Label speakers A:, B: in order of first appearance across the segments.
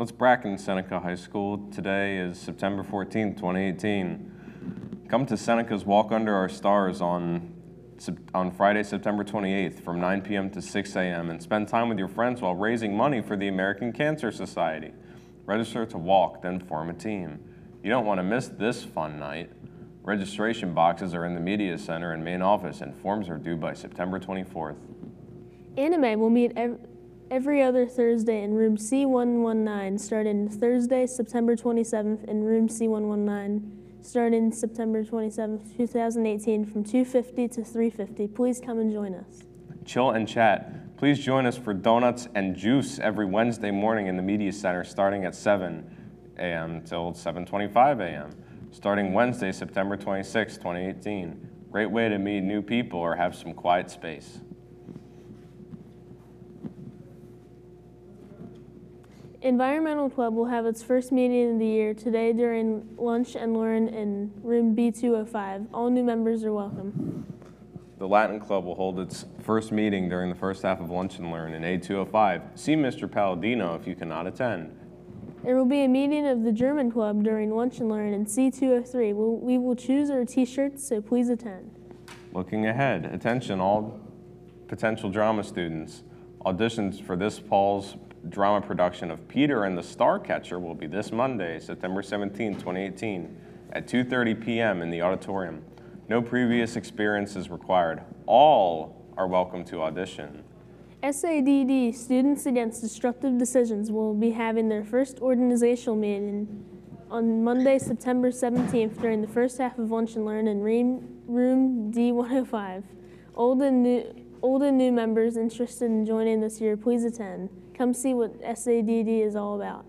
A: Let's Bracken Seneca High School. Today is September 14th, 2018. Come to Seneca's Walk Under Our Stars on, on Friday, September 28th from 9 p.m. to 6 a.m. and spend time with your friends while raising money for the American Cancer Society. Register to walk, then form a team. You don't want to miss this fun night. Registration boxes are in the Media Center and main office, and forms are due by September 24th.
B: Anime will meet every other Thursday in room C119, starting Thursday, September 27th, in room C119, starting September 27th, 2018, from 2:50 to 3:50. Please come and join us.
A: Chill and chat. Please join us for donuts and juice every Wednesday morning in the Media Center, starting at 7 a.m. till 7:25 a.m. Starting Wednesday, September 26, 2018. Great way to meet new people or have some quiet space.
B: Environmental Club will have its first meeting of the year today during lunch and learn in room B205. All new members are welcome.
A: The Latin Club will hold its first meeting during the first half of Lunch and Learn in A205. See Mr. Palladino if you cannot attend.
B: There will be a meeting of the German Club during Lunch and Learn in C203. We'll, we will choose our t-shirts, so please attend.
A: Looking ahead, attention all potential drama students. Auditions for this fall's drama production of Peter and the Starcatcher will be this Monday, September 17, 2018, at 2.30 p.m. in the auditorium. No previous experience is required. All are welcome to audition.
B: SADD, Students Against Destructive Decisions, will be having their first organizational meeting on Monday, September 17th during the first half of Lunch and Learn in room D105. Old and new, old and new members interested in joining this year, please attend. Come see what SADD is all about.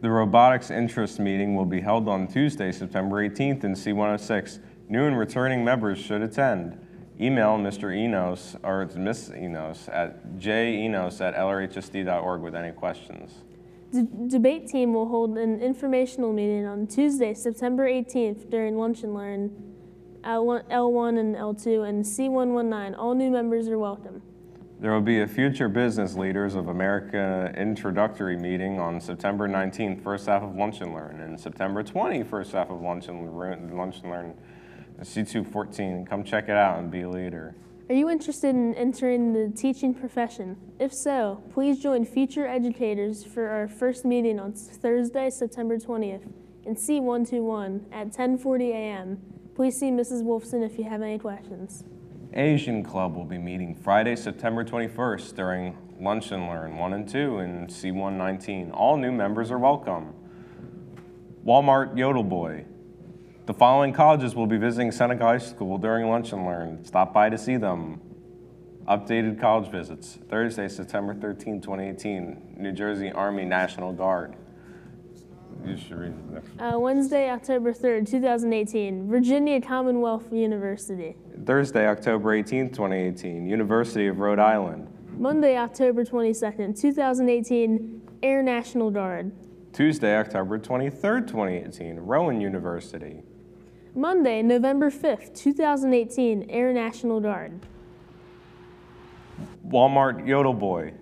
A: The robotics interest meeting will be held on Tuesday, September 18th in C106. New and returning members should attend. Email Mr. Enos or Miss Enos at jenos at lrhsd.org with any questions.
B: The debate team will hold an informational meeting on Tuesday, September 18th during Lunch and Learn L1 and L2 and C119. All new members are welcome.
A: There will be a Future Business Leaders of America introductory meeting on September 19th, first half of Lunch and Learn, and September 20, first half of Lunch and Learn, Lunch and Learn C214. Come check it out and be a leader.
B: Are you interested in entering the teaching profession? If so, please join Future Educators for our first meeting on Thursday, September 20th in C121 at 10:40 a.m. Please see Mrs. Wolfson if you have any questions.
A: Asian Club will be meeting Friday, September 21st during Lunch and Learn 1 and 2 in C119. All new members are welcome. Walmart Yodel Boy. The following colleges will be visiting Seneca High School during Lunch and Learn. Stop by to see them. Updated college visits. Thursday, September 13, 2018, New Jersey Army National Guard. You should read the next
B: Uh, Wednesday, October 3rd, 2018, Virginia Commonwealth University.
A: Thursday, October 18th, 2018, University of Rhode Island.
B: Monday, October 22nd, 2018, Air National Guard.
A: Tuesday, October 23rd, 2018, Rowan University.
B: Monday, November 5th, 2018, Air National Guard.
A: Walmart Yodel Boy.